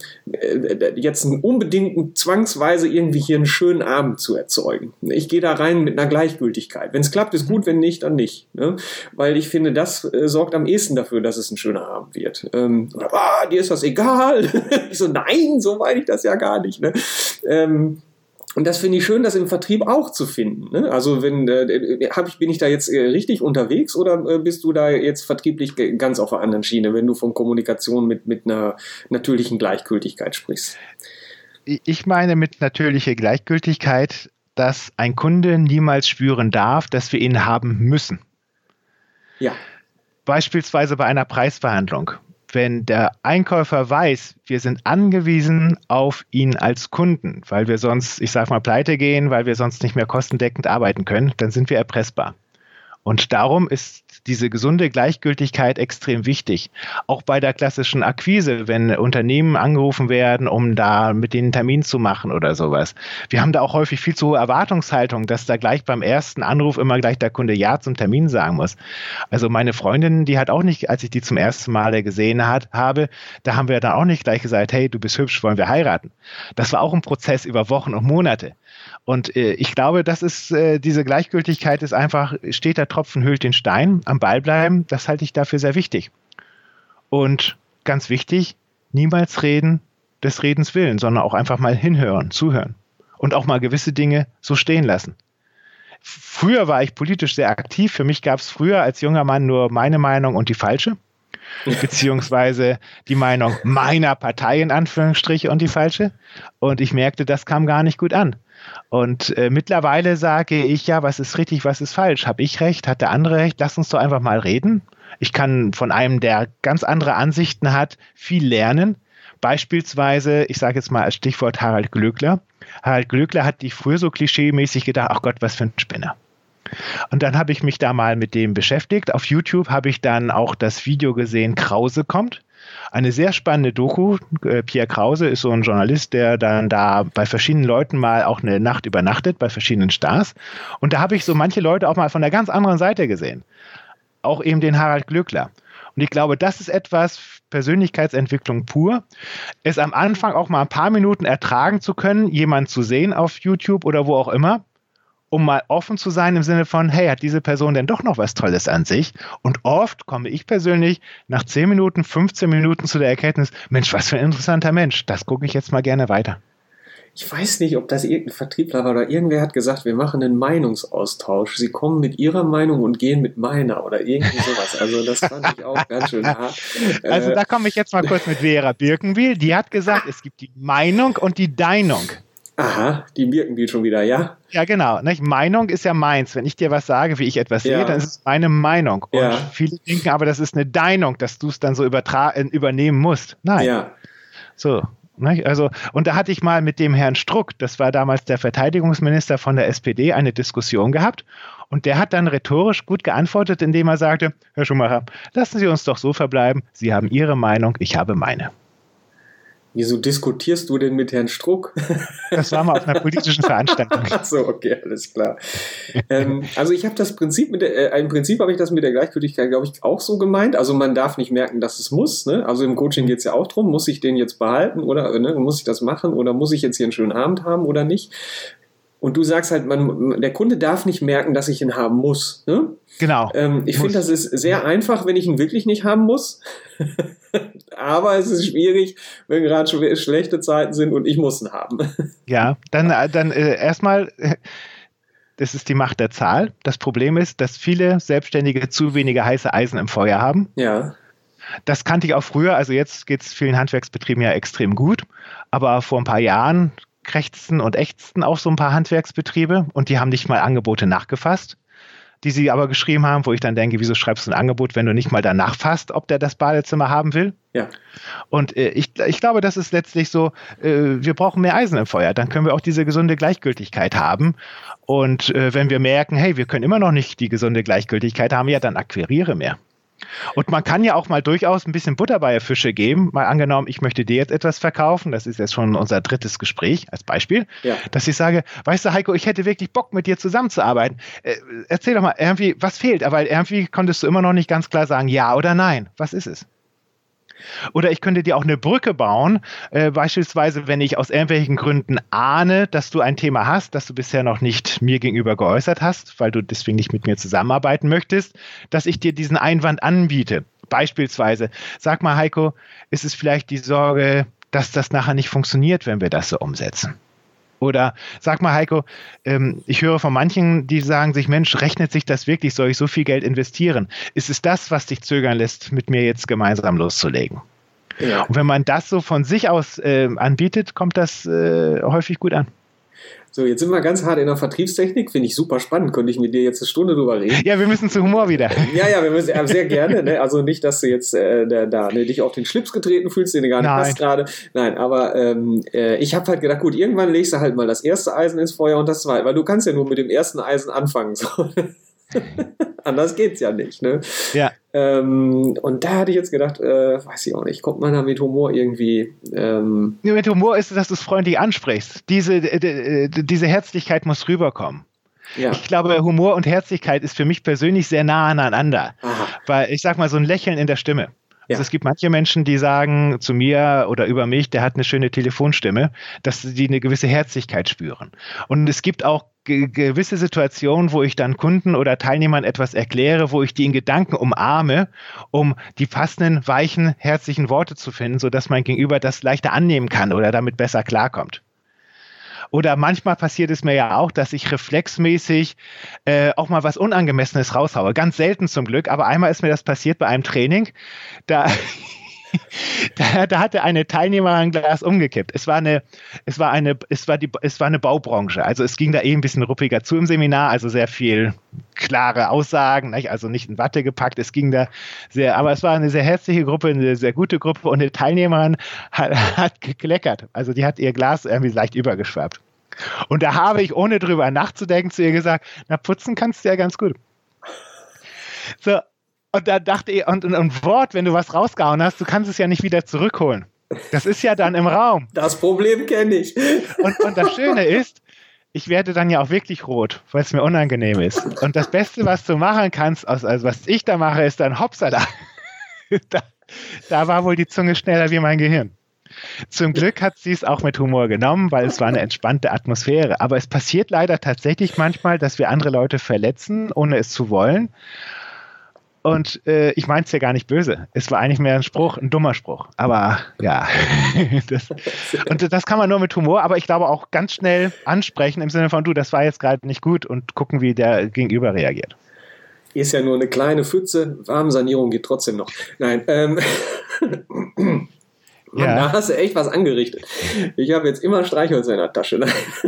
S1: jetzt einen unbedingten zwangsweise irgendwie hier einen schönen Abend zu erzeugen. Ich gehe da rein mit einer Gleichgültigkeit. Wenn es klappt, ist gut, wenn nicht, dann nicht. Ne? Weil ich finde, das äh, sorgt am ehesten dafür, dass es es ein schöner Abend wird. Ähm, oder, ah, dir ist das egal. ich so, nein, so meine ich das ja gar nicht. Ne? Ähm, und das finde ich schön, das im Vertrieb auch zu finden. Ne? Also wenn äh, hab ich, bin ich da jetzt äh, richtig unterwegs oder äh, bist du da jetzt vertrieblich ganz auf der anderen Schiene, wenn du von Kommunikation mit, mit einer natürlichen Gleichgültigkeit sprichst?
S2: Ich meine mit natürlicher Gleichgültigkeit, dass ein Kunde niemals spüren darf, dass wir ihn haben müssen. Ja. Beispielsweise bei einer Preisverhandlung. Wenn der Einkäufer weiß, wir sind angewiesen auf ihn als Kunden, weil wir sonst, ich sage mal, pleite gehen, weil wir sonst nicht mehr kostendeckend arbeiten können, dann sind wir erpressbar. Und darum ist diese gesunde Gleichgültigkeit extrem wichtig. Auch bei der klassischen Akquise, wenn Unternehmen angerufen werden, um da mit denen einen Termin zu machen oder sowas. Wir haben da auch häufig viel zu hohe Erwartungshaltung, dass da gleich beim ersten Anruf immer gleich der Kunde Ja zum Termin sagen muss. Also meine Freundin, die hat auch nicht, als ich die zum ersten Mal gesehen hat, habe, da haben wir dann auch nicht gleich gesagt, hey, du bist hübsch, wollen wir heiraten. Das war auch ein Prozess über Wochen und Monate. Und äh, ich glaube, das ist, äh, diese Gleichgültigkeit ist einfach, steht der Tropfen hüllt den Stein, am Ball bleiben, das halte ich dafür sehr wichtig. Und ganz wichtig, niemals reden des Redens willen, sondern auch einfach mal hinhören, zuhören und auch mal gewisse Dinge so stehen lassen. Früher war ich politisch sehr aktiv. Für mich gab es früher als junger Mann nur meine Meinung und die falsche beziehungsweise die Meinung meiner Partei in Anführungsstriche und die falsche. Und ich merkte, das kam gar nicht gut an. Und äh, mittlerweile sage ich, ja, was ist richtig, was ist falsch? Habe ich recht? Hat der andere recht? Lass uns doch einfach mal reden. Ich kann von einem, der ganz andere Ansichten hat, viel lernen. Beispielsweise, ich sage jetzt mal als Stichwort Harald Glöckler. Harald Glöckler hat die früher so klischeemäßig gedacht, ach Gott, was für ein Spinner. Und dann habe ich mich da mal mit dem beschäftigt. Auf YouTube habe ich dann auch das Video gesehen, Krause kommt. Eine sehr spannende Doku. Äh, Pierre Krause ist so ein Journalist, der dann da bei verschiedenen Leuten mal auch eine Nacht übernachtet, bei verschiedenen Stars. Und da habe ich so manche Leute auch mal von der ganz anderen Seite gesehen. Auch eben den Harald Glöckler. Und ich glaube, das ist etwas, Persönlichkeitsentwicklung pur, es am Anfang auch mal ein paar Minuten ertragen zu können, jemanden zu sehen auf YouTube oder wo auch immer um mal offen zu sein im Sinne von, hey, hat diese Person denn doch noch was Tolles an sich? Und oft komme ich persönlich nach 10 Minuten, 15 Minuten zu der Erkenntnis, Mensch, was für ein interessanter Mensch, das gucke ich jetzt mal gerne weiter.
S1: Ich weiß nicht, ob das irgendein Vertriebler war oder irgendwer hat gesagt, wir machen einen Meinungsaustausch. Sie kommen mit ihrer Meinung und gehen mit meiner oder irgendwie sowas. Also das fand ich auch ganz schön hart.
S2: Also da komme ich jetzt mal kurz mit Vera Birkenbiel. Die hat gesagt, es gibt die Meinung und die Deinung.
S1: Aha, die Birkenbiel schon wieder, ja?
S2: Ja, genau. Nicht? Meinung ist ja meins. Wenn ich dir was sage, wie ich etwas ja. sehe, dann ist es meine Meinung. Und ja. viele denken aber, das ist eine Deinung, dass du es dann so äh, übernehmen musst. Nein. Ja. So. Nicht? Also, und da hatte ich mal mit dem Herrn Struck, das war damals der Verteidigungsminister von der SPD, eine Diskussion gehabt. Und der hat dann rhetorisch gut geantwortet, indem er sagte, Herr Schumacher, lassen Sie uns doch so verbleiben. Sie haben Ihre Meinung, ich habe meine.
S1: Wieso diskutierst du denn mit Herrn Struck?
S2: Das war mal auf einer politischen Veranstaltung.
S1: Ach so, okay, alles klar. ähm, also ich habe das Prinzip mit der, äh, im Prinzip habe ich das mit der Gleichgültigkeit, glaube ich, auch so gemeint. Also man darf nicht merken, dass es muss. Ne? Also im Coaching geht es ja auch darum, muss ich den jetzt behalten oder ne? muss ich das machen oder muss ich jetzt hier einen schönen Abend haben oder nicht? Und du sagst halt, man, der Kunde darf nicht merken, dass ich ihn haben muss. Ne?
S2: Genau.
S1: Ähm, ich finde, das ist sehr einfach, wenn ich ihn wirklich nicht haben muss. Aber es ist schwierig, wenn gerade sch schlechte Zeiten sind und ich muss ihn haben.
S2: Ja, dann, äh, dann äh, erstmal, das ist die Macht der Zahl. Das Problem ist, dass viele Selbstständige zu wenige heiße Eisen im Feuer haben.
S1: Ja.
S2: Das kannte ich auch früher, also jetzt geht es vielen Handwerksbetrieben ja extrem gut, aber vor ein paar Jahren krächzten und ächzten auch so ein paar Handwerksbetriebe und die haben nicht mal Angebote nachgefasst, die sie aber geschrieben haben, wo ich dann denke, wieso schreibst du ein Angebot, wenn du nicht mal danach fasst, ob der das Badezimmer haben will?
S1: Ja.
S2: Und äh, ich, ich glaube, das ist letztlich so, äh, wir brauchen mehr Eisen im Feuer, dann können wir auch diese gesunde Gleichgültigkeit haben. Und äh, wenn wir merken, hey, wir können immer noch nicht die gesunde Gleichgültigkeit haben, ja, dann akquiriere mehr. Und man kann ja auch mal durchaus ein bisschen Butter bei der Fische geben. Mal angenommen, ich möchte dir jetzt etwas verkaufen. Das ist jetzt schon unser drittes Gespräch als Beispiel. Ja. Dass ich sage, weißt du, Heiko, ich hätte wirklich Bock, mit dir zusammenzuarbeiten. Äh, erzähl doch mal, irgendwie, was fehlt? Aber irgendwie konntest du immer noch nicht ganz klar sagen, ja oder nein. Was ist es? Oder ich könnte dir auch eine Brücke bauen, äh, beispielsweise, wenn ich aus irgendwelchen Gründen ahne, dass du ein Thema hast, das du bisher noch nicht mir gegenüber geäußert hast, weil du deswegen nicht mit mir zusammenarbeiten möchtest, dass ich dir diesen Einwand anbiete. Beispielsweise, sag mal, Heiko, ist es vielleicht die Sorge, dass das nachher nicht funktioniert, wenn wir das so umsetzen? Oder sag mal, Heiko, ähm, ich höre von manchen, die sagen sich, Mensch, rechnet sich das wirklich? Soll ich so viel Geld investieren? Ist es das, was dich zögern lässt, mit mir jetzt gemeinsam loszulegen? Ja. Und wenn man das so von sich aus äh, anbietet, kommt das äh, häufig gut an.
S1: So, jetzt sind wir ganz hart in der Vertriebstechnik. Finde ich super spannend. Könnte ich mit dir jetzt eine Stunde drüber reden.
S2: Ja, wir müssen zu Humor wieder.
S1: Ja, ja, wir müssen ja, sehr gerne. Ne? Also nicht, dass du jetzt äh, da, da ne, dich auf den Schlips getreten fühlst, den du gar nicht Nein. hast gerade. Nein, aber ähm, äh, ich habe halt gedacht, gut, irgendwann legst du halt mal das erste Eisen ins Feuer und das zweite, weil du kannst ja nur mit dem ersten Eisen anfangen. So. Anders geht's ja nicht, ne?
S2: Ja.
S1: Ähm, und da hatte ich jetzt gedacht, äh, weiß ich auch nicht, kommt man da mit Humor irgendwie. Ähm
S2: ja, mit Humor ist es, dass du es freundlich ansprichst. Diese, äh, diese Herzlichkeit muss rüberkommen. Ja. Ich glaube, Humor und Herzlichkeit ist für mich persönlich sehr nah aneinander. Aha. Weil ich sag mal, so ein Lächeln in der Stimme. Ja. Also es gibt manche Menschen, die sagen zu mir oder über mich, der hat eine schöne Telefonstimme, dass sie eine gewisse Herzlichkeit spüren. Und es gibt auch gewisse Situationen, wo ich dann Kunden oder Teilnehmern etwas erkläre, wo ich die in Gedanken umarme, um die passenden, weichen, herzlichen Worte zu finden, sodass mein Gegenüber das leichter annehmen kann oder damit besser klarkommt. Oder manchmal passiert es mir ja auch, dass ich reflexmäßig äh, auch mal was Unangemessenes raushaue. Ganz selten zum Glück, aber einmal ist mir das passiert bei einem Training. Da da, da, hatte eine Teilnehmerin ein Glas umgekippt. Es war eine, es war eine, es war die, es war eine Baubranche. Also es ging da eh ein bisschen ruppiger zu im Seminar, also sehr viel klare Aussagen, nicht? also nicht in Watte gepackt. Es ging da sehr, aber es war eine sehr herzliche Gruppe, eine sehr gute Gruppe und eine Teilnehmerin hat, hat gekleckert. Also die hat ihr Glas irgendwie leicht übergeschwappt. Und da habe ich, ohne drüber nachzudenken, zu ihr gesagt, na, putzen kannst du ja ganz gut. So, und da dachte ich, und, und ein Wort, wenn du was rausgehauen hast, du kannst es ja nicht wieder zurückholen. Das ist ja dann im Raum.
S1: Das Problem kenne ich.
S2: Und, und das Schöne ist, ich werde dann ja auch wirklich rot, weil es mir unangenehm ist. Und das Beste, was du machen kannst, also was ich da mache, ist dann Hopsa da. da. Da war wohl die Zunge schneller wie mein Gehirn. Zum Glück hat sie es auch mit Humor genommen, weil es war eine entspannte Atmosphäre. Aber es passiert leider tatsächlich manchmal, dass wir andere Leute verletzen, ohne es zu wollen. Und äh, ich meinte es ja gar nicht böse. Es war eigentlich mehr ein Spruch, ein dummer Spruch. Aber ja, das, und das kann man nur mit Humor, aber ich glaube auch ganz schnell ansprechen im Sinne von, du, das war jetzt gerade nicht gut und gucken, wie der Gegenüber reagiert.
S1: Ist ja nur eine kleine Pfütze, Warmsanierung geht trotzdem noch. Nein, ähm, Mann, ja. da hast du echt was angerichtet. Ich habe jetzt immer Streichholz in der Tasche.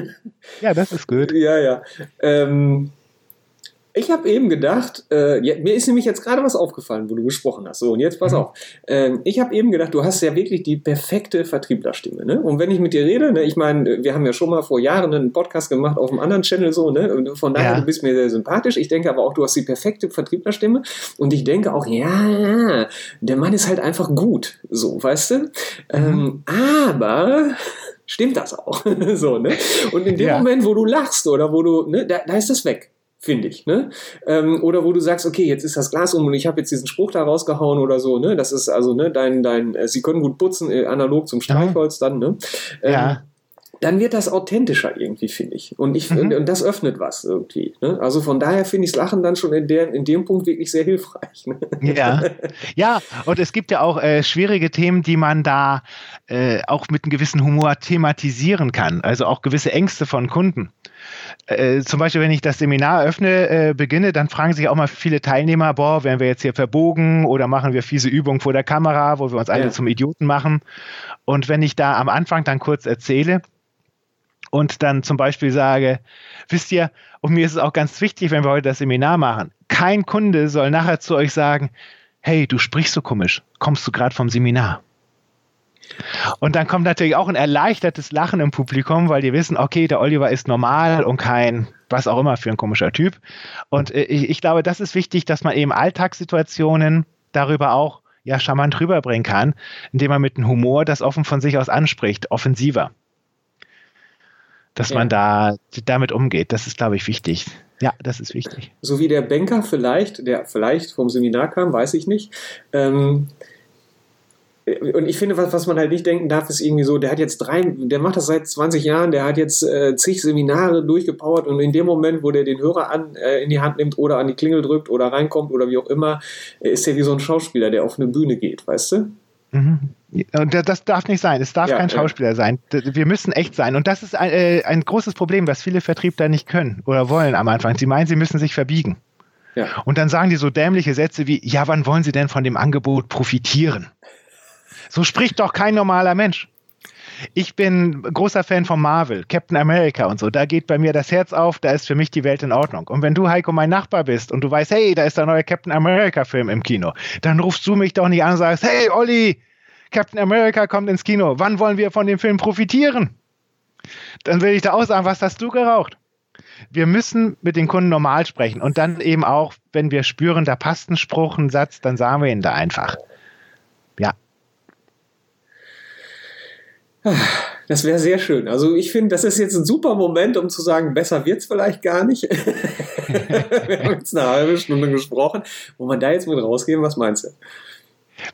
S2: ja, das ist gut.
S1: Ja, ja. Ähm, ich habe eben gedacht, äh, ja, mir ist nämlich jetzt gerade was aufgefallen, wo du gesprochen hast. So, und jetzt pass mhm. auf. Ähm, ich habe eben gedacht, du hast ja wirklich die perfekte Vertrieblerstimme. Ne? Und wenn ich mit dir rede, ne, ich meine, wir haben ja schon mal vor Jahren einen Podcast gemacht auf einem anderen Channel so, ne? Und von daher, ja. du bist mir sehr sympathisch. Ich denke aber auch, du hast die perfekte Vertrieblerstimme. Und ich denke auch, ja, der Mann ist halt einfach gut. So, weißt du? Mhm. Ähm, aber stimmt das auch? so, ne? Und in dem ja. Moment, wo du lachst oder wo du, ne, da, da ist das weg finde ich. Ne? Ähm, oder wo du sagst, okay, jetzt ist das Glas um und ich habe jetzt diesen Spruch da rausgehauen oder so. Ne? Das ist also ne, dein, dein, äh, sie können gut putzen, äh, analog zum Streichholz dann. Ne? Ähm, ja. dann wird das authentischer irgendwie, finde ich. Und ich mhm. und das öffnet was irgendwie. Ne? Also von daher finde ich das Lachen dann schon in, der, in dem Punkt wirklich sehr hilfreich. Ne?
S2: Ja. ja, und es gibt ja auch äh, schwierige Themen, die man da äh, auch mit einem gewissen Humor thematisieren kann. Also auch gewisse Ängste von Kunden. Äh, zum Beispiel, wenn ich das Seminar öffne, äh, beginne, dann fragen sich auch mal viele Teilnehmer, boah, werden wir jetzt hier verbogen oder machen wir fiese Übungen vor der Kamera, wo wir uns alle ja. zum Idioten machen. Und wenn ich da am Anfang dann kurz erzähle, und dann zum Beispiel sage, wisst ihr, und mir ist es auch ganz wichtig, wenn wir heute das Seminar machen, kein Kunde soll nachher zu euch sagen, hey, du sprichst so komisch, kommst du gerade vom Seminar? Und dann kommt natürlich auch ein erleichtertes Lachen im Publikum, weil die wissen, okay, der Oliver ist normal und kein was auch immer für ein komischer Typ. Und äh, ich, ich glaube, das ist wichtig, dass man eben Alltagssituationen darüber auch ja charmant rüberbringen kann, indem man mit dem Humor das offen von sich aus anspricht, offensiver dass ja. man da damit umgeht. Das ist, glaube ich, wichtig. Ja, das ist wichtig.
S1: So wie der Banker vielleicht, der vielleicht vom Seminar kam, weiß ich nicht. Ähm, und ich finde, was, was man halt nicht denken darf, ist irgendwie so, der hat jetzt drei, der macht das seit 20 Jahren, der hat jetzt äh, zig Seminare durchgepowert und in dem Moment, wo der den Hörer an, äh, in die Hand nimmt oder an die Klingel drückt oder reinkommt oder wie auch immer, ist er wie so ein Schauspieler, der auf eine Bühne geht, weißt du?
S2: Mhm. Und das darf nicht sein. Es darf ja, kein Schauspieler ja. sein. Wir müssen echt sein. Und das ist ein, äh, ein großes Problem, was viele Vertriebler nicht können oder wollen am Anfang. Sie meinen, sie müssen sich verbiegen. Ja. Und dann sagen die so dämliche Sätze wie, ja, wann wollen sie denn von dem Angebot profitieren? So spricht doch kein normaler Mensch. Ich bin großer Fan von Marvel, Captain America und so. Da geht bei mir das Herz auf, da ist für mich die Welt in Ordnung. Und wenn du, Heiko, mein Nachbar bist und du weißt, hey, da ist der neue Captain America-Film im Kino, dann rufst du mich doch nicht an und sagst, hey, Olli, Captain America kommt ins Kino. Wann wollen wir von dem Film profitieren? Dann will ich da auch sagen, was hast du geraucht? Wir müssen mit den Kunden normal sprechen und dann eben auch, wenn wir spüren, da passt ein Spruch, ein Satz, dann sagen wir ihn da einfach. Ja.
S1: Das wäre sehr schön. Also ich finde, das ist jetzt ein super Moment, um zu sagen, besser wird es vielleicht gar nicht. wir haben jetzt eine halbe Stunde gesprochen. Wollen wir da jetzt mit rausgehen? Was meinst du?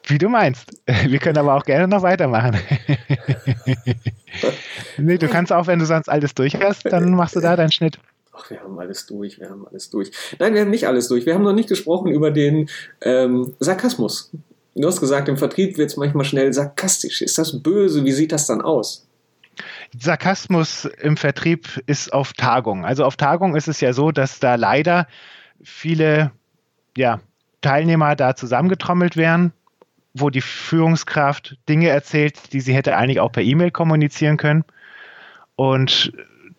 S2: Wie du meinst. Wir können aber auch gerne noch weitermachen. nee, du kannst auch, wenn du sonst alles durch hast, dann machst du da deinen Schnitt.
S1: Ach, wir haben alles durch, wir haben alles durch. Nein, wir haben nicht alles durch. Wir haben noch nicht gesprochen über den ähm, Sarkasmus. Du hast gesagt, im Vertrieb wird es manchmal schnell sarkastisch. Ist das böse? Wie sieht das dann aus?
S2: Sarkasmus im Vertrieb ist auf Tagung. Also auf Tagung ist es ja so, dass da leider viele ja, Teilnehmer da zusammengetrommelt werden wo die Führungskraft Dinge erzählt, die sie hätte eigentlich auch per E-Mail kommunizieren können. Und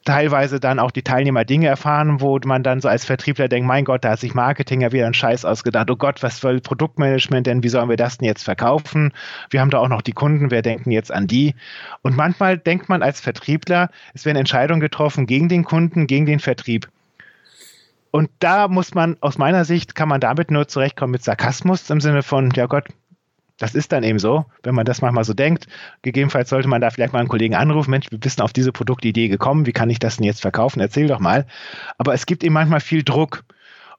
S2: teilweise dann auch die Teilnehmer Dinge erfahren, wo man dann so als Vertriebler denkt, mein Gott, da hat sich Marketing ja wieder einen Scheiß ausgedacht. Oh Gott, was soll Produktmanagement denn? Wie sollen wir das denn jetzt verkaufen? Wir haben da auch noch die Kunden, wer denken jetzt an die? Und manchmal denkt man als Vertriebler, es werden Entscheidungen getroffen gegen den Kunden, gegen den Vertrieb. Und da muss man, aus meiner Sicht, kann man damit nur zurechtkommen mit Sarkasmus im Sinne von, ja Gott, das ist dann eben so, wenn man das manchmal so denkt. Gegebenenfalls sollte man da vielleicht mal einen Kollegen anrufen, Mensch, wir bist auf diese Produktidee gekommen, wie kann ich das denn jetzt verkaufen? Erzähl doch mal. Aber es gibt eben manchmal viel Druck.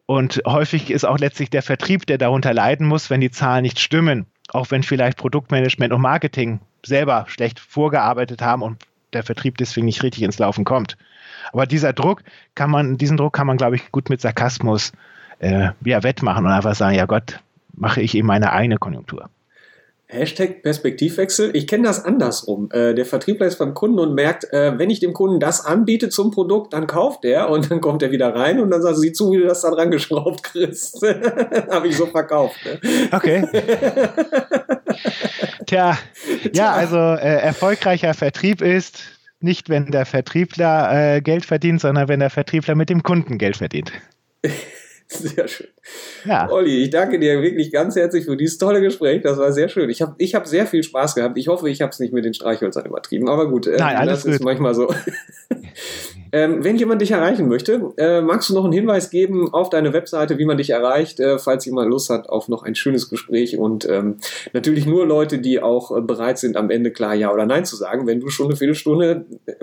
S2: Und häufig ist auch letztlich der Vertrieb, der darunter leiden muss, wenn die Zahlen nicht stimmen. Auch wenn vielleicht Produktmanagement und Marketing selber schlecht vorgearbeitet haben und der Vertrieb deswegen nicht richtig ins Laufen kommt. Aber dieser Druck kann man, diesen Druck kann man, glaube ich, gut mit Sarkasmus äh, ja, wettmachen und einfach sagen, ja Gott, mache ich eben meine eigene Konjunktur.
S1: Hashtag Perspektivwechsel. Ich kenne das andersrum. Äh, der Vertriebler ist beim Kunden und merkt, äh, wenn ich dem Kunden das anbiete zum Produkt, dann kauft er und dann kommt er wieder rein und dann sagt, sieh zu, wie du das da dran geschraubt kriegst. Habe ich so verkauft. Ne?
S2: Okay. Tja, ja, also äh, erfolgreicher Vertrieb ist nicht, wenn der Vertriebler äh, Geld verdient, sondern wenn der Vertriebler mit dem Kunden Geld verdient.
S1: Sehr schön. Ja. Olli, ich danke dir wirklich ganz herzlich für dieses tolle Gespräch. Das war sehr schön. Ich habe ich hab sehr viel Spaß gehabt. Ich hoffe, ich habe es nicht mit den Streichhölzern übertrieben. Aber gut,
S2: äh, Nein, alles
S1: das gut. ist manchmal so. Ähm, wenn jemand dich erreichen möchte, äh, magst du noch einen Hinweis geben auf deine Webseite, wie man dich erreicht, äh, falls jemand Lust hat auf noch ein schönes Gespräch und ähm, natürlich nur Leute, die auch äh, bereit sind, am Ende klar Ja oder Nein zu sagen, wenn du schon eine Viertelstunde äh,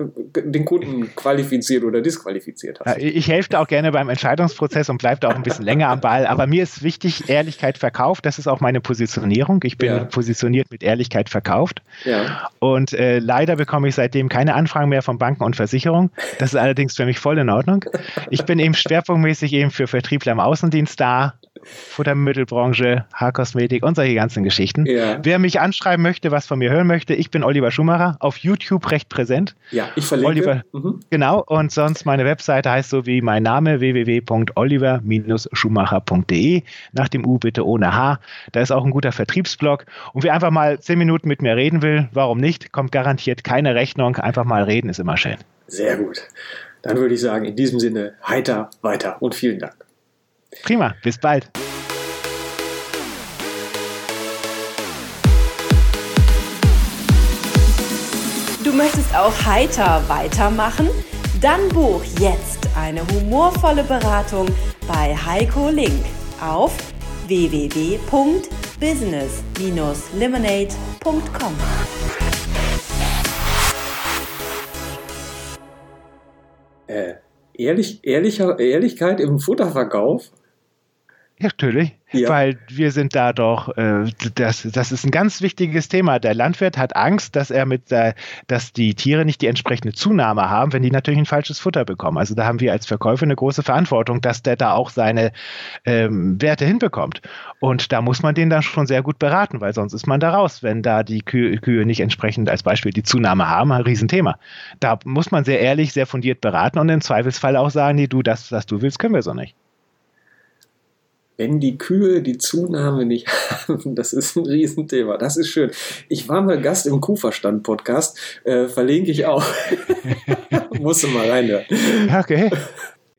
S1: den Kunden qualifiziert oder disqualifiziert hast.
S2: Ja, ich helfe da auch gerne beim Entscheidungsprozess und bleibe da auch ein bisschen länger am Ball, aber mir ist wichtig, Ehrlichkeit verkauft, das ist auch meine Positionierung. Ich bin ja. positioniert mit Ehrlichkeit verkauft. Ja. Und äh, leider bekomme ich seitdem keine Anfragen mehr von Banken und Versicherungen. Das ist allerdings für mich voll in Ordnung. Ich bin eben schwerpunktmäßig eben für Vertriebler im Außendienst da, Futtermittelbranche, Haarkosmetik und solche ganzen Geschichten. Ja. Wer mich anschreiben möchte, was von mir hören möchte, ich bin Oliver Schumacher, auf YouTube recht präsent.
S1: Ja, ich verlinke.
S2: Oliver, mhm. Genau, und sonst meine Webseite heißt so wie mein Name www.oliver-schumacher.de. Nach dem U bitte ohne H. Da ist auch ein guter Vertriebsblog. Und wer einfach mal zehn Minuten mit mir reden will, warum nicht? Kommt garantiert keine Rechnung. Einfach mal reden ist immer schön.
S1: Sehr gut. Dann würde ich sagen, in diesem Sinne, heiter weiter und vielen Dank.
S2: Prima, bis bald.
S3: Du möchtest auch heiter weitermachen? Dann buch jetzt eine humorvolle Beratung bei Heiko Link auf www.business-lemonade.com.
S1: Äh, ehrlich, ehrlicher, Ehrlichkeit im Futterverkauf?
S2: Natürlich, ja. weil wir sind da doch, äh, das, das ist ein ganz wichtiges Thema. Der Landwirt hat Angst, dass er mit, äh, dass die Tiere nicht die entsprechende Zunahme haben, wenn die natürlich ein falsches Futter bekommen. Also da haben wir als Verkäufer eine große Verantwortung, dass der da auch seine ähm, Werte hinbekommt. Und da muss man den dann schon sehr gut beraten, weil sonst ist man da raus, wenn da die Kühe, Kühe nicht entsprechend als Beispiel die Zunahme haben, ein Riesenthema. Da muss man sehr ehrlich, sehr fundiert beraten und im Zweifelsfall auch sagen, nee, du, das, was du willst, können wir so nicht
S1: wenn die Kühe die Zunahme nicht haben, das ist ein Riesenthema. Das ist schön. Ich war mal Gast im Kuhverstand-Podcast, äh, verlinke ich auch. Musste mal reinhören.
S2: Okay.